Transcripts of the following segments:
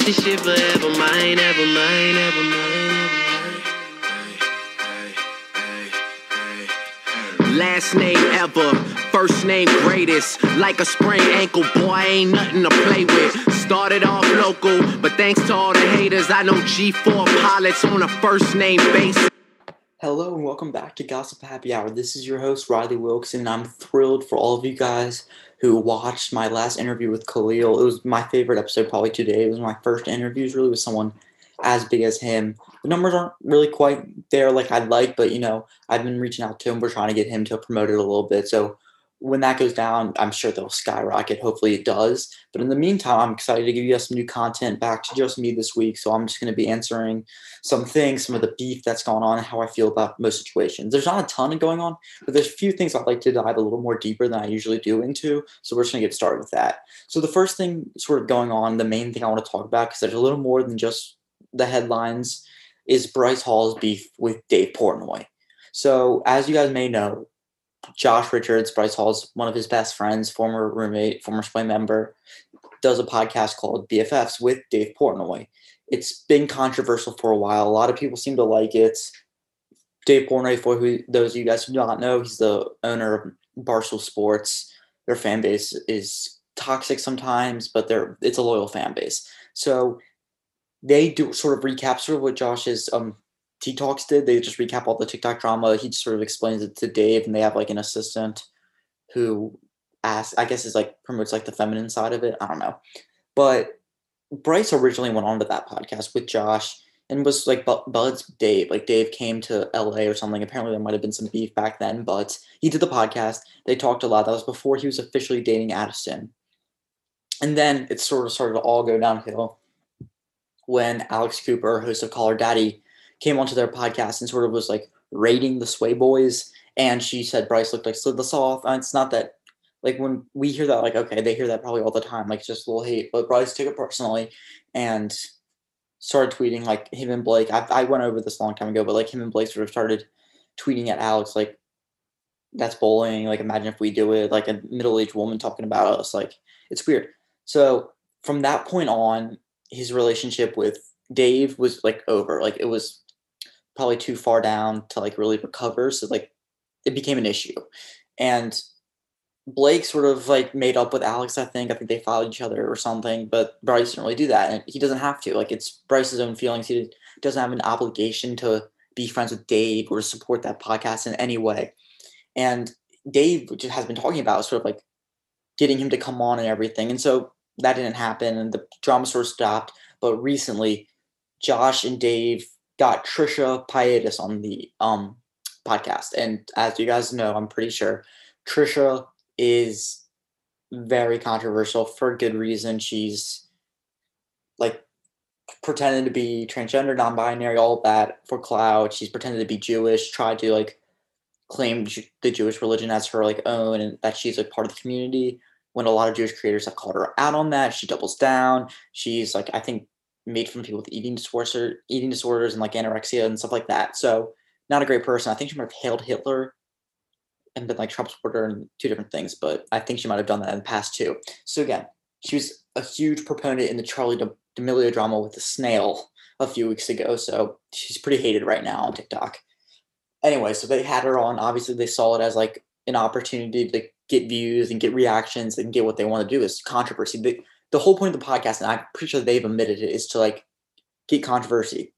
shit ever ever. Last name ever, first name greatest. Like a sprained ankle, boy, ain't nothing to play with. Started off local, but thanks to all the haters, I know G4 pilots on a first name basis. Hello and welcome back to Gossip Happy Hour. This is your host Riley Wilkes, and I'm thrilled for all of you guys who watched my last interview with Khalil. It was my favorite episode probably today. It was my first interviews really with someone as big as him. The numbers aren't really quite there like I'd like, but you know, I've been reaching out to him. We're trying to get him to promote it a little bit. So when that goes down, I'm sure they'll skyrocket. Hopefully it does. But in the meantime, I'm excited to give you guys some new content back to just me this week. So I'm just going to be answering some things, some of the beef that's going on, and how I feel about most situations. There's not a ton going on, but there's a few things I'd like to dive a little more deeper than I usually do into. So we're just going to get started with that. So the first thing sort of going on, the main thing I want to talk about, because there's a little more than just the headlines, is Bryce Hall's beef with Dave Portnoy. So as you guys may know, Josh Richards, Bryce Hall's one of his best friends, former roommate, former Sway member, does a podcast called BFFs with Dave Portnoy. It's been controversial for a while. A lot of people seem to like it. Dave Portnoy, for who those of you guys who do not know, he's the owner of Barstool Sports. Their fan base is toxic sometimes, but they're it's a loyal fan base. So they do sort of recap sort of what Josh's um TikToks did. They just recap all the TikTok drama. He just sort of explains it to Dave, and they have like an assistant who asks, I guess, is like promotes like the feminine side of it. I don't know, but Bryce originally went on to that podcast with Josh and was like Bud's Dave. Like Dave came to LA or something. Apparently there might have been some beef back then, but he did the podcast. They talked a lot. That was before he was officially dating Addison. And then it sort of started to all go downhill when Alex Cooper, host of Call Her Daddy, came onto their podcast and sort of was like rating the Sway Boys. And she said Bryce looked like slid the off. And it's not that like when we hear that, like, okay, they hear that probably all the time, like just a little hate. But Bryce took it personally and started tweeting like him and Blake. I, I went over this a long time ago, but like him and Blake sort of started tweeting at Alex like that's bullying. Like imagine if we do it, like a middle-aged woman talking about us. Like it's weird. So from that point on, his relationship with Dave was like over. Like it was probably too far down to like really recover. So like it became an issue. And Blake sort of like made up with Alex, I think. I think they followed each other or something, but Bryce didn't really do that. And he doesn't have to. Like it's Bryce's own feelings. He doesn't have an obligation to be friends with Dave or support that podcast in any way. And Dave just has been talking about sort of like getting him to come on and everything. And so that didn't happen and the drama sort of stopped. But recently, Josh and Dave got Trisha Paytas on the um podcast. And as you guys know, I'm pretty sure Trisha is very controversial for good reason. She's like pretending to be transgender, non-binary, all that for cloud. She's pretending to be Jewish, tried to like claim the Jewish religion as her like own, and that she's like part of the community. When a lot of Jewish creators have called her out on that, she doubles down. She's like, I think made from people with eating disorders, eating disorders, and like anorexia and stuff like that. So not a great person. I think she might have hailed Hitler and been like Trump supporter and two different things, but I think she might have done that in the past too. So again, she was a huge proponent in the Charlie D'Amelio drama with the snail a few weeks ago. So she's pretty hated right now on TikTok. Anyway, so they had her on. Obviously, they saw it as like an opportunity to get views and get reactions and get what they want to do is controversy. The whole point of the podcast, and I'm pretty sure they've admitted it, is to like get controversy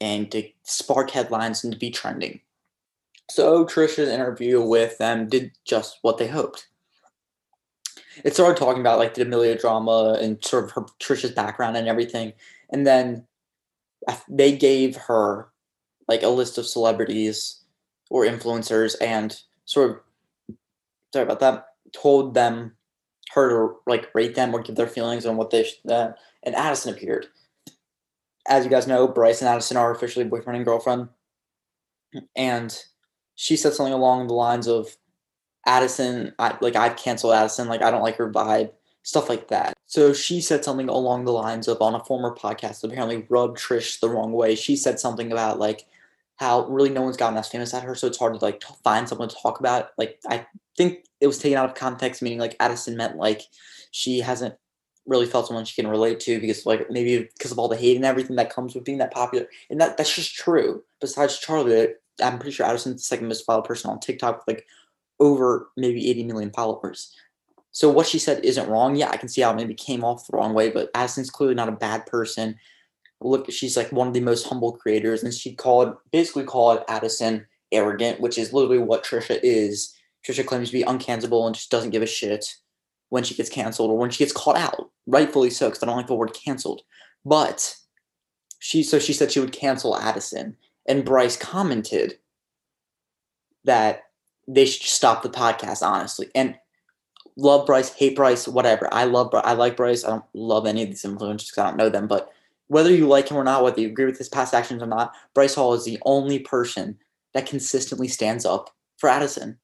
and to spark headlines and to be trending. So Trisha's interview with them did just what they hoped. It started talking about like the Amelia drama and sort of her Trisha's background and everything, and then they gave her like a list of celebrities or influencers and sort of sorry about that told them her to like rate them or give their feelings on what they should, uh, and Addison appeared. As you guys know, Bryce and Addison are officially boyfriend and girlfriend, and she said something along the lines of Addison, I, like I've canceled Addison, like I don't like her vibe, stuff like that. So she said something along the lines of on a former podcast apparently rubbed Trish the wrong way. She said something about like how really no one's gotten as famous at her, so it's hard to like find someone to talk about. Like I think it was taken out of context, meaning like Addison meant like she hasn't really felt someone she can relate to because like maybe because of all the hate and everything that comes with being that popular. And that that's just true. Besides Charlie, I'm pretty sure Addison's the second most followed person on TikTok with like over maybe 80 million followers. So what she said isn't wrong. Yeah, I can see how it maybe came off the wrong way, but Addison's clearly not a bad person. Look, she's like one of the most humble creators, and she called basically called Addison arrogant, which is literally what Trisha is. Trisha claims to be uncancelable and just doesn't give a shit when she gets canceled or when she gets called out, rightfully so, because I don't like the word canceled. But she so she said she would cancel Addison, and Bryce commented that they should stop the podcast, honestly. And love Bryce, hate Bryce, whatever. I love I like Bryce. I don't love any of these influencers because I don't know them, but whether you like him or not, whether you agree with his past actions or not, Bryce Hall is the only person that consistently stands up for Addison.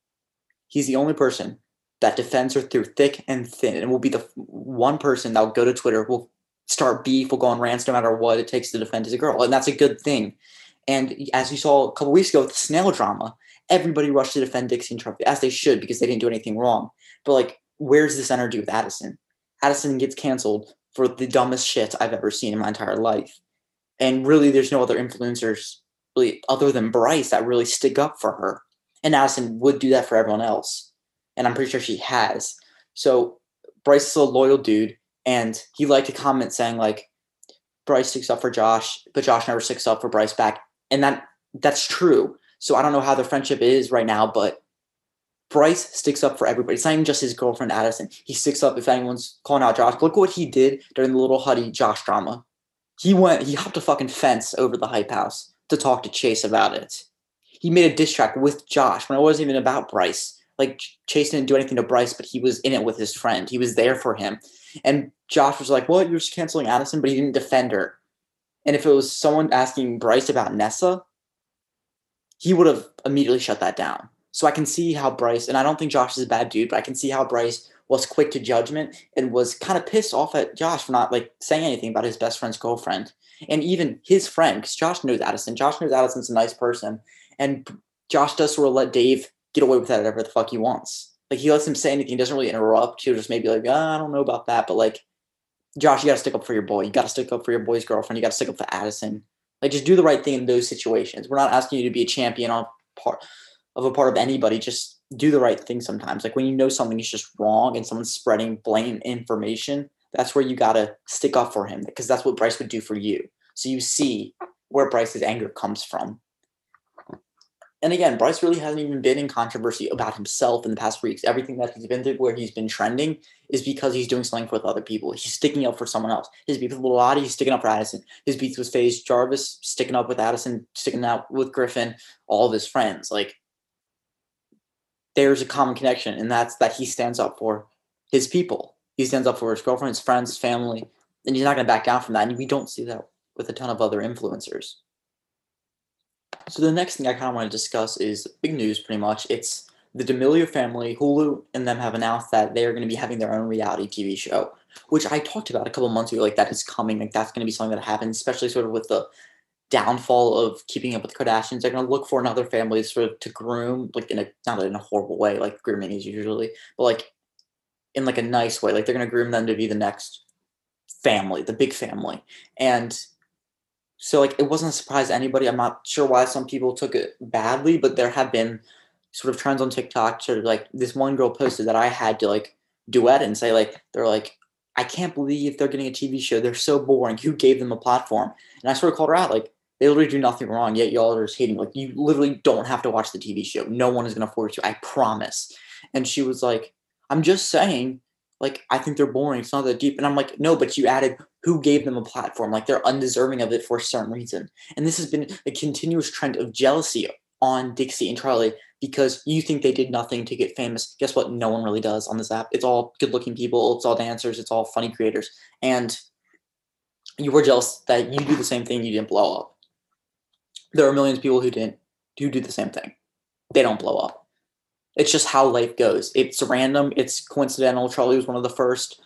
He's the only person that defends her through thick and thin, and will be the one person that will go to Twitter, will start beef, will go on rants no matter what it takes to defend his girl, and that's a good thing. And as you saw a couple weeks ago with the snail drama, everybody rushed to defend Dixie and Charlie, as they should, because they didn't do anything wrong. But like, where's this energy with Addison? Addison gets canceled for the dumbest shit I've ever seen in my entire life. And really, there's no other influencers really other than Bryce that really stick up for her. And Addison would do that for everyone else and I'm pretty sure she has. So Bryce is a loyal dude, and he liked a comment saying like, Bryce sticks up for Josh, but Josh never sticks up for Bryce back, and that that's true. So I don't know how their friendship is right now, but Bryce sticks up for everybody. It's not even just his girlfriend Addison. He sticks up if anyone's calling out Josh. Look what he did during the little Huddy Josh drama. He went, he hopped a fucking fence over the hype house to talk to Chase about it. He made a diss track with Josh when it wasn't even about Bryce like Chase didn't do anything to Bryce, but he was in it with his friend. He was there for him. And Josh was like, What? You're just canceling Addison, but he didn't defend her. And if it was someone asking Bryce about Nessa, he would have immediately shut that down. So I can see how Bryce, and I don't think Josh is a bad dude, but I can see how Bryce was quick to judgment and was kind of pissed off at Josh for not like saying anything about his best friend's girlfriend. And even his friend, because Josh knows Addison. Josh knows Addison's a nice person. And Josh does sort of let Dave get away with that whatever the fuck he wants. Like he lets him say anything, he doesn't really interrupt. He'll just maybe like, oh, I don't know about that, but like, Josh, you got to stick up for your boy. You got to stick up for your boy's girlfriend. You got to stick up for Addison. Like, just do the right thing in those situations. We're not asking you to be a champion on part of a part of anybody. Just do the right thing sometimes. Like when you know something is just wrong and someone's spreading blame information, that's where you got to stick up for him because that's what Bryce would do for you. So you see where Bryce's anger comes from. And again, Bryce really hasn't even been in controversy about himself in the past weeks. Everything that he's been through, where he's been trending, is because he's doing something with other people. He's sticking up for someone else. His beef with Lottie, he's sticking up for Addison. His beef with FaZe Jarvis, sticking up with Addison, sticking out with Griffin, all of his friends. Like, there's a common connection, and that's that he stands up for his people. He stands up for his girlfriend, his friends, his family, and he's not going to back down from that. And we don't see that with a ton of other influencers. So the next thing I kind of want to discuss is big news, pretty much. It's the D'Amelio family, Hulu, and them have announced that they are going to be having their own reality TV show, which I talked about a couple months ago. Like that is coming. Like that's going to be something that happens, especially sort of with the downfall of keeping up with the Kardashians. They're going to look for another family sort of to groom, like in a not in a horrible way, like grooming is usually, but like in like a nice way. Like they're going to groom them to be the next family, the big family, and so like it wasn't a surprise to anybody. I'm not sure why some people took it badly, but there have been sort of trends on TikTok, sort of like this one girl posted that I had to like duet and say like they're like I can't believe they're getting a TV show. They're so boring. Who gave them a platform? And I sort of called her out like they literally do nothing wrong, yet y'all are just hating. Like you literally don't have to watch the TV show. No one is gonna force you. I promise. And she was like, I'm just saying like I think they're boring. It's not that deep. And I'm like, no, but you added who gave them a platform. Like they're undeserving of it for certain reason. And this has been a continuous trend of jealousy on Dixie and Charlie because you think they did nothing to get famous. Guess what? No one really does on this app. It's all good looking people, it's all dancers, it's all funny creators. And you were jealous that you do the same thing, you didn't blow up. There are millions of people who didn't who do the same thing. They don't blow up. It's just how life goes. It's random. It's coincidental. Charlie was one of the first,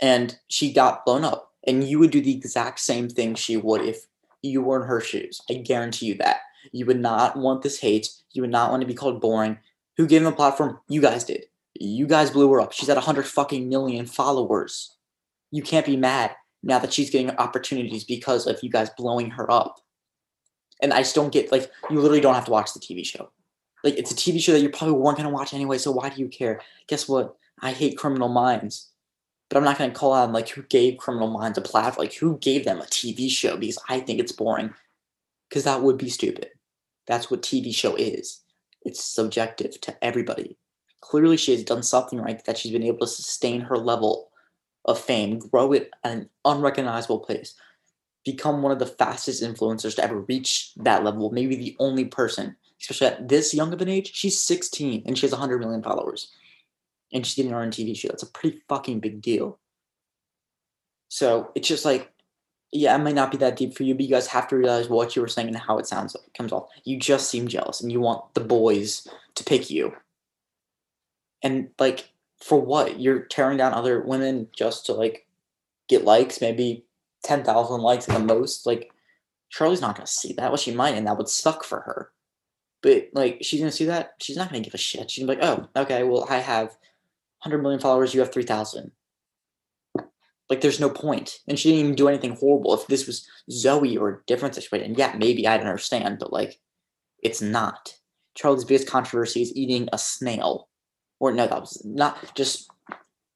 and she got blown up. And you would do the exact same thing she would if you were in her shoes. I guarantee you that. You would not want this hate. You would not want to be called boring. Who gave them a platform? You guys did. You guys blew her up. She's at 100 fucking million followers. you can't be mad now that she's getting opportunities because of you guys blowing her up. And I just don't get like you literally don't have to watch the TV show. Like it's a TV show that you probably weren't gonna watch anyway, so why do you care? Guess what? I hate Criminal Minds. But I'm not gonna call out like who gave Criminal Minds a platform, like who gave them a TV show because I think it's boring. Because that would be stupid. That's what TV show is. It's subjective to everybody. Clearly, she has done something right that she's been able to sustain her level of fame, grow it at an unrecognizable pace, become one of the fastest influencers to ever reach that level. Maybe the only person, especially at this young of an age. She's 16 and she has 100 million followers, and she's getting her own TV show. That's a pretty fucking big deal. So it's just like, yeah, it might not be that deep for you, but you guys have to realize what you were saying and how it sounds like, it comes off. You just seem jealous, and you want the boys to pick you. And like, for what? You're tearing down other women just to like get likes, maybe 10,000 likes at the most. Like, Charlie's not to see that. Well, she might, and that would suck for her. But like, she's to see that. She's not to give a shit. She's to be like, oh, okay, well, I have 100 million followers. You have 3,000. Like, there's no point. And she didn't even do anything horrible. If this was Zoe or a different situation, yeah, maybe I'd understand, but like, it's not. Charlie's biggest controversy is eating a snail or no, that was not just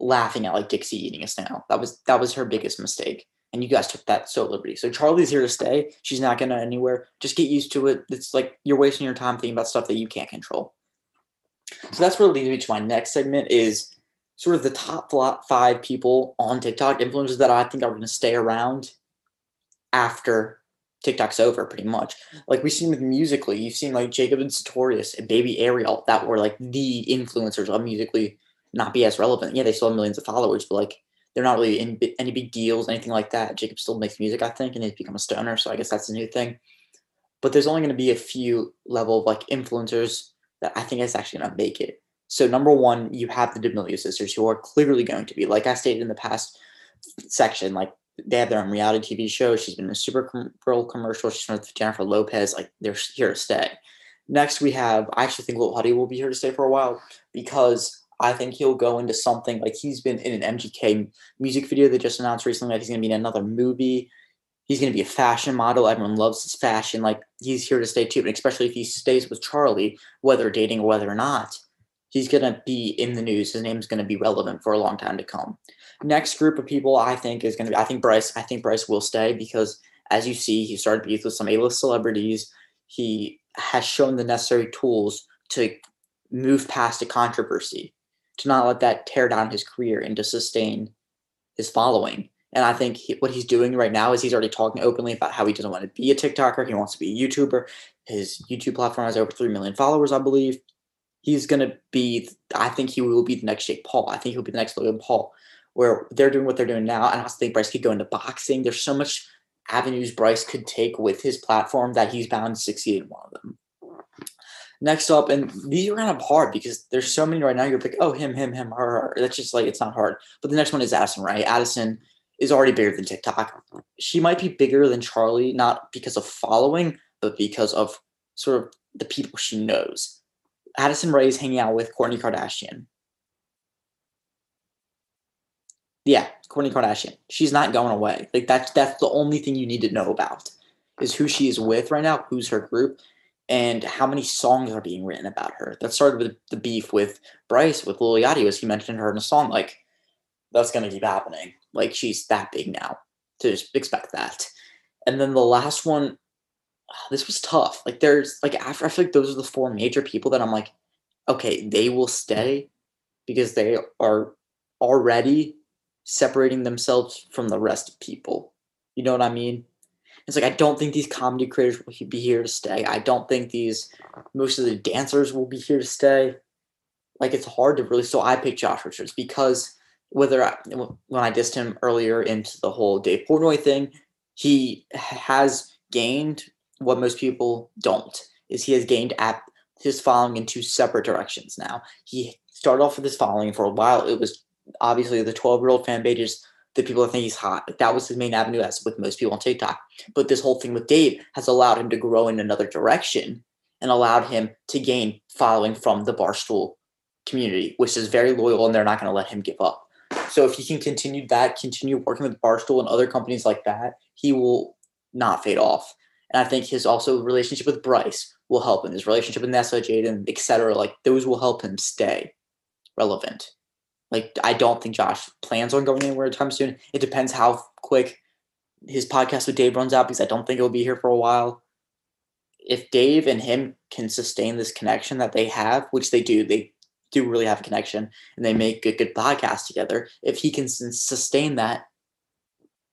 laughing at like Dixie eating a snail. That was that was her biggest mistake. And you guys took that so liberty. So Charlie's here to stay. She's not going to anywhere. Just get used to it. It's like you're wasting your time thinking about stuff that you can't control. So that's what leads me to my next segment is sort of the top five people on TikTok influencers that I think are going to stay around after TikTok's over pretty much. Like we've seen with Musical.ly, you've seen like Jacob and Sartorius and Baby Ariel that were like the influencers of Musical.ly not be as relevant. Yeah, they still have millions of followers, but like they're not really in any big deals, anything like that. Jacob still makes music, I think, and he's become a stoner, so I guess that's a new thing. But there's only going to be a few level of like influencers that I think is actually going to make it. So number one, you have the D'Amelio sisters who are clearly going to be, like I stated in the past section, like they have their own reality TV show. She's been in a Supergirl commercial. She's with Jennifer Lopez. Like they're here to stay. Next, we have. I actually think Lil Huddy will be here to stay for a while because I think he'll go into something like he's been in an MGK music video that just announced recently that he's going to be in another movie. He's going to be a fashion model. Everyone loves his fashion. Like he's here to stay too, and especially if he stays with Charlie, whether dating or whether or not, he's going to be in the news. His name's going to be relevant for a long time to come. Next group of people I think is going to be I think Bryce I think Bryce will stay because as you see he started beef with some A-list celebrities. He has shown the necessary tools to move past a controversy, to not let that tear down his career and to sustain his following. And I think he, what he's doing right now is he's already talking openly about how he doesn't want to be a TikToker. He wants to be a YouTuber. His YouTube platform has over 3 million followers, I believe. He's going to be, I think he will be the next Jake Paul. I think he'll be the next Logan Paul where they're doing what they're doing now. And I also think Bryce could go into boxing. There's so much avenues Bryce could take with his platform that he's bound to succeed in one of them. Next up, and these are kind of hard because there's so many right now. You're like, oh, him, him, him, her, her. That's just like it's not hard. But the next one is Addison, right? Addison is already bigger than TikTok. She might be bigger than Charlie, not because of following, but because of sort of the people she knows. Addison Rae is hanging out with Kourtney Kardashian. Yeah, Kourtney Kardashian. She's not going away. Like that's that's the only thing you need to know about is who she is with right now, who's her group, and how many songs are being written about her. That started with the beef with Bryce with Lil Yachty, as he mentioned her in a song. Like that's gonna keep happening. Like she's that big now. To just expect that. And then the last one, ah, this was tough. Like there's like after I feel like those are the four major people that I'm like, okay, they will stay because they are already separating themselves from the rest of people. You know what I mean? It's like I don't think these comedy creators will be here to stay. I don't think these most of the dancers will be here to stay. Like it's hard to really. So I picked Josh Richards because whether I, when I dissed him earlier into the whole Dave Portnoy thing, he has gained what most people don't. Is he has gained at his following in two separate directions now. He started off with his following for a while. It was obviously the 12 year old fan base the people that think he's hot. Like That was his main avenue, as with most people on TikTok. But this whole thing with Dave has allowed him to grow in another direction and allowed him to gain following from the Barstool community, which is very loyal and they're not going to let him give up. So if he can continue that, continue working with Barstool and other companies like that, he will not fade off. And I think his also relationship with Bryce will help him. His relationship with Nessa, Jaden, etc. Like those will help him stay relevant. Like I don't think Josh plans on going anywhere anytime soon. It depends how quick his podcast with Dave runs out because I don't think it'll be here for a while. If Dave and him can sustain this connection that they have, which they do, they do really have a connection and they make a good podcast together. If he can sustain that,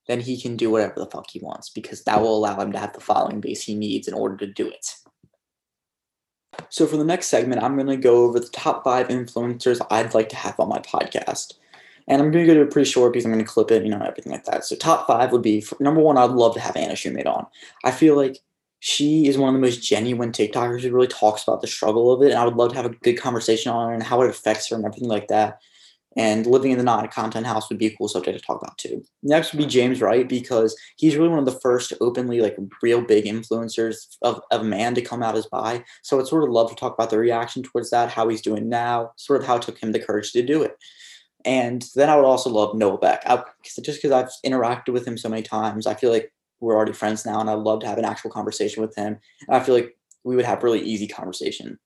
then he can do whatever the fuck he wants because that will allow him to have the following base he needs in order to do it. So, for the next segment, I'm going to go over the top five influencers I'd like to have on my podcast. And I'm going to go to it pretty short because I'm going to clip it, you know, everything like that. So, top five would be number one, I'd love to have Anna Shumate on. I feel like she is one of the most genuine TikTokers who really talks about the struggle of it. And I would love to have a good conversation on her and how it affects her and everything like that. And living in the not content house would be a cool subject to talk about too. Next would be James Wright because he's really one of the first openly like real big influencers of, of a man to come out as bi. So I'd sort of love to talk about the reaction towards that, how he's doing now, sort of how it took him the courage to do it. And then I would also love Noah Beck. I, just because I've interacted with him so many times, I feel like we're already friends now, and I'd love to have an actual conversation with him. And I feel like we would have really easy conversation.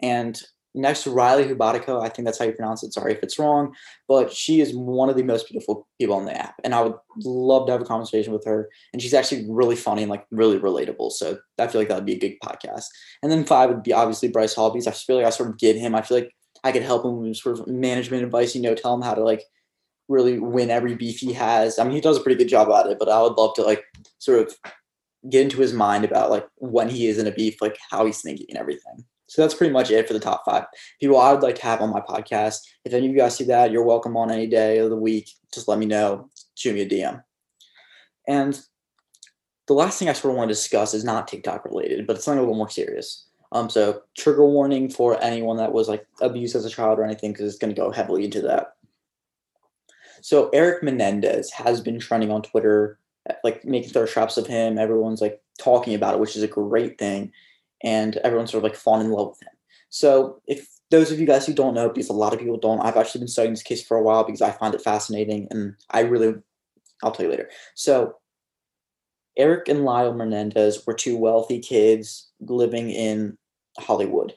And next to Riley Hubatico, I think that's how you pronounce it. Sorry if it's wrong, but she is one of the most beautiful people on the app, and I would love to have a conversation with her. And she's actually really funny and like really relatable. So I feel like that would be a good podcast. And then five would be obviously Bryce Hall I feel like I sort of get him. I feel like I could help him with sort of management advice. You know, tell him how to like really win every beef he has. I mean, he does a pretty good job at it, but I would love to like sort of get into his mind about like when he is in a beef, like how he's thinking and everything. So that's pretty much it for the top five people I would like to have on my podcast. If any of you guys see that, you're welcome on any day of the week. Just let me know. Shoot me a DM. And the last thing I sort of want to discuss is not TikTok related, but it's something a little more serious. Um, so trigger warning for anyone that was like abused as a child or anything, because it's going to go heavily into that. So Eric Menendez has been trending on Twitter, like making thirst traps of him. Everyone's like talking about it, which is a great thing and everyone's sort of like fallen in love with him. So if those of you guys who don't know, because a lot of people don't, I've actually been studying this case for a while because I find it fascinating and I really, I'll tell you later. So Eric and Lyle Menendez were two wealthy kids living in Hollywood.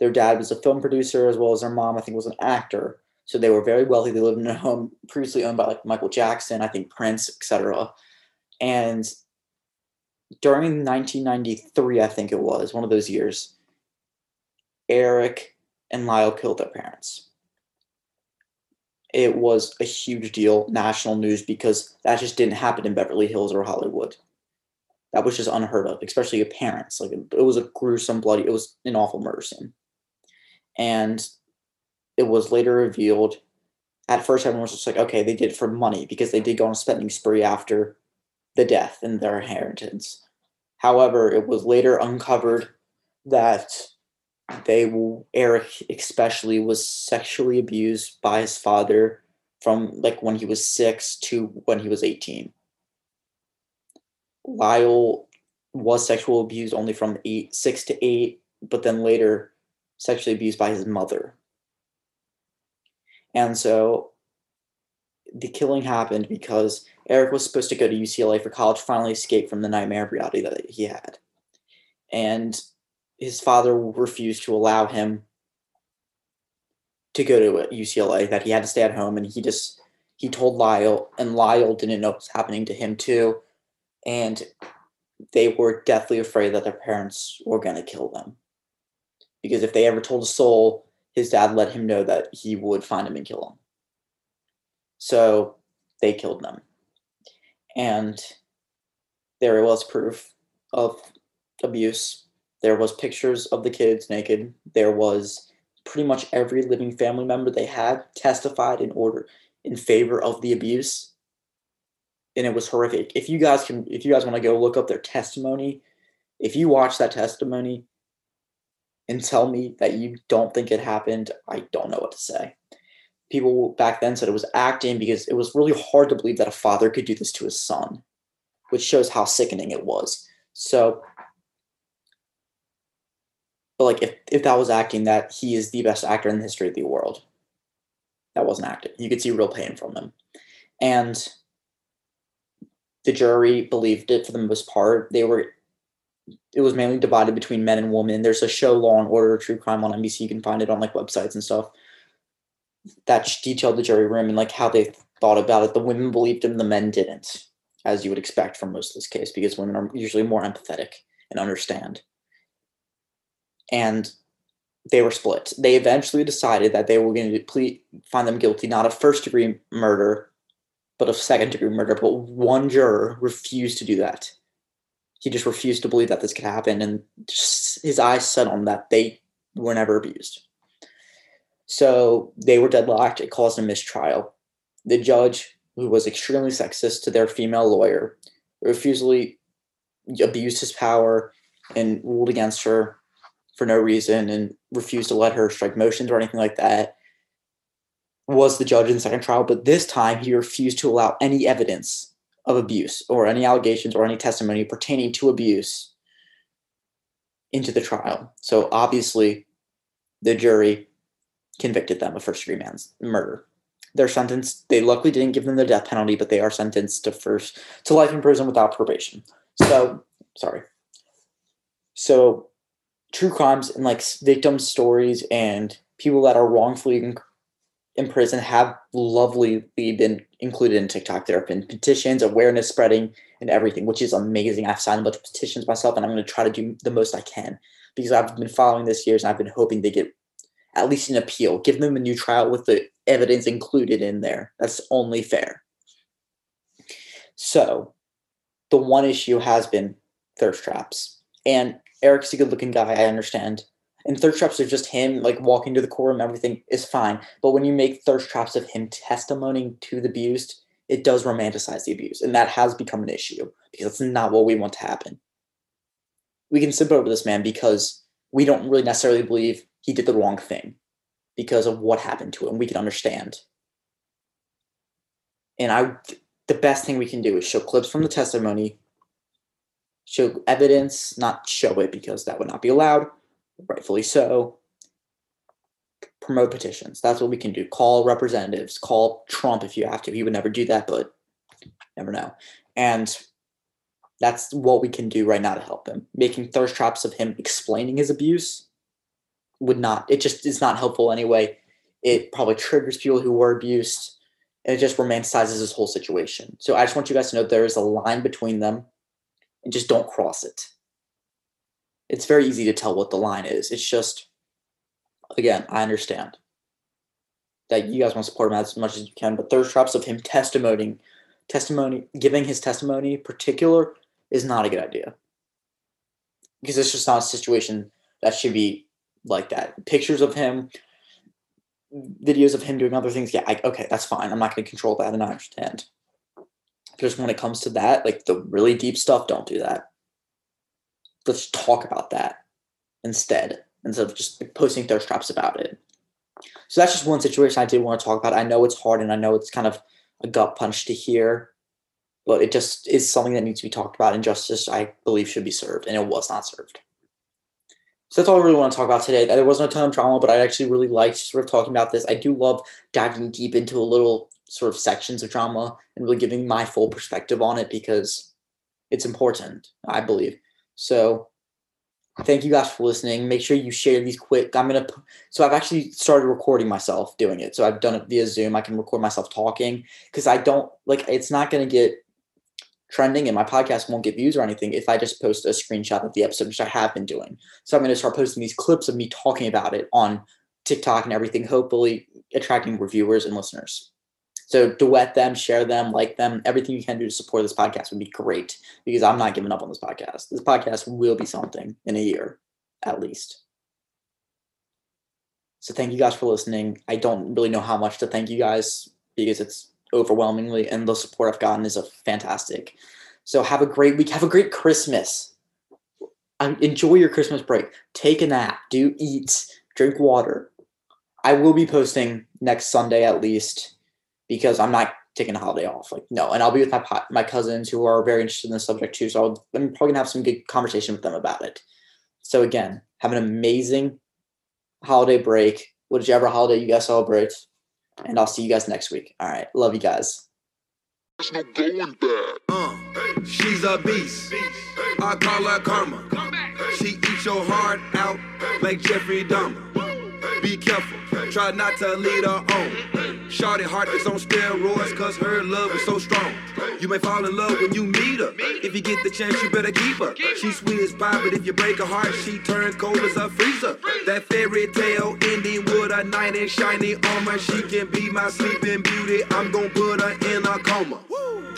Their dad was a film producer as well as their mom, I think, was an actor. So they were very wealthy. They lived in a home previously owned by like Michael Jackson, I think Prince, etc. And during 1993, I think it was one of those years, Eric and Lyle killed their parents. It was a huge deal, national news, because that just didn't happen in Beverly Hills or Hollywood. That was just unheard of, especially your parents. Like it was a gruesome, bloody. It was an awful murder scene, and it was later revealed. At first, everyone was just like, "Okay, they did it for money because they did go on a spending spree after the death and their inheritance. However, it was later uncovered that they Eric especially was sexually abused by his father from like when he was 6 to when he was 18. Lyle was sexual abused only from 8 6 to 8, but then later sexually abused by his mother. And so the killing happened because Eric was supposed to go to UCLA for college, finally escape from the nightmare of reality that he had. And his father refused to allow him to go to UCLA, that he had to stay at home. And he just, he told Lyle, and Lyle didn't know what was happening to him too. And they were deathly afraid that their parents were going to kill them. Because if they ever told a soul, his dad let him know that he would find him and kill him. So they killed them. And there was proof of abuse. There was pictures of the kids naked. There was pretty much every living family member they had testified in order in favor of the abuse. And it was horrific. If you guys can if you guys want to go look up their testimony, if you watch that testimony and tell me that you don't think it happened, I don't know what to say people back then said it was acting because it was really hard to believe that a father could do this to his son, which shows how sickening it was. So, but like if, if that was acting, that he is the best actor in the history of the world. That wasn't acting. You could see real pain from him. and the jury believed it for the most part. They were it was mainly divided between men and women. There's a show Law and Order True Crime on NBC. You can find it on like websites and stuff that detailed the jury room and like how they thought about it. The women believed him, the men didn't, as you would expect from most of this case, because women are usually more empathetic and understand. And they were split. They eventually decided that they were going to ple- find them guilty not of first degree murder, but of second degree murder. But one juror refused to do that. He just refused to believe that this could happen, and his eyes set on that they were never abused. So they were deadlocked. It caused a mistrial. The judge, who was extremely sexist to their female lawyer, refusally abused his power and ruled against her for no reason and refused to let her strike motions or anything like that was the judge in the second trial but this time he refused to allow any evidence of abuse or any allegations or any testimony pertaining to abuse into the trial so obviously the jury convicted them of first degree man's murder they're sentenced they luckily didn't give them the death penalty but they are sentenced to first to life in prison without probation so sorry so true crimes and like victim stories and people that are wrongfully in, in prison have lovely been included in TikTok. There have been petitions, awareness spreading, and everything, which is amazing. I've signed a bunch of petitions myself, and I'm going to try to do the most I can because I've been following this years and I've been hoping they get at least an appeal, give them a new trial with the evidence included in there. That's only fair. So, the one issue has been thirst traps. And Eric's a good looking guy, I understand. And thirst traps are just him like walking to the courtroom, everything is fine. But when you make thirst traps of him testimonying to the abused, it does romanticize the abuse. And that has become an issue because it's not what we want to happen. We can simp over this man because we don't really necessarily believe he did the wrong thing because of what happened to him. We can understand. And I the best thing we can do is show clips from the testimony show evidence, not show it because that would not be allowed, rightfully so. Promote petitions. That's what we can do. Call representatives. Call Trump if you have to. He would never do that, but never know. And that's what we can do right now to help him. Making thirst traps of him explaining his abuse would not, it just is not helpful anyway. It probably triggers people who were abused and it just romanticizes this whole situation. So I just want you guys to know there is a line between them and just don't cross it. It's very easy to tell what the line is. It's just, again, I understand that you guys want to support him as much as you can, but thirst traps of him testimony, testimony, giving his testimony particular is not a good idea. Because it's just not a situation that should be like that. Pictures of him, videos of him doing other things, yeah, I, okay, that's fine. I'm not going to control that, and I understand just when it comes to that, like the really deep stuff, don't do that. Let's talk about that instead, instead of just posting thirst traps about it. So that's just one situation I did want to talk about. I know it's hard and I know it's kind of a gut punch to hear, but it just is something that needs to be talked about and justice, I believe, should be served, and it was not served. So that's all I really want to talk about today. There wasn't a ton of drama, but I actually really liked sort of talking about this. I do love diving deep into a little sort of sections of drama and really giving my full perspective on it because it's important, I believe. So thank you guys for listening. Make sure you share these quick. I'm gonna so I've actually started recording myself doing it. So I've done it via Zoom. I can record myself talking because I don't like it's not gonna get trending and my podcast won't get views or anything if I just post a screenshot of the episode, which I have been doing. So I'm gonna start posting these clips of me talking about it on TikTok and everything, hopefully attracting reviewers and listeners. So duet them, share them, like them. Everything you can do to support this podcast would be great because I'm not giving up on this podcast. This podcast will be something in a year, at least. So thank you guys for listening. I don't really know how much to thank you guys because it's overwhelmingly, and the support I've gotten is a fantastic. So have a great week. Have a great Christmas. Um, enjoy your Christmas break. Take a nap. Do eat. Drink water. I will be posting next Sunday at least because I'm not taking a holiday off. Like no, and I'll be with my my cousins who are very interested in the subject too. So I'll, I'm probably gonna have some good conversation with them about it. So again, have an amazing holiday break, whichever holiday you guys celebrate, and I'll see you guys next week. All right, love you guys. There's no going back. Uh, she's a beast. I call her karma. She eats your heart out like Jeffrey Dahmer. Be careful, try not to lead her on. Shorty heart is on steroids, cause her love is so strong. You may fall in love when you meet her. If you get the chance, you better keep her. She's sweet as pie, but if you break her heart, she turn cold as a freezer. That fairy tale ending with a knight in shiny armor. She can be my sleeping beauty. I'm gonna put her in a coma.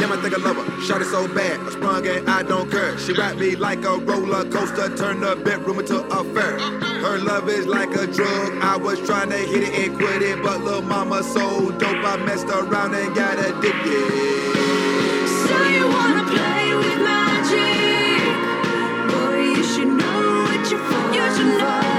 Damn, I think I love her. Shot it so bad, I sprung and I don't care. She rap me like a roller coaster, turn the bedroom into a fair. Her love is like a drug. I was trying to hit it and quit it, but little mama so dope, I messed around and got addicted. So you wanna play with magic? Boy, you should know what you're for. You should know.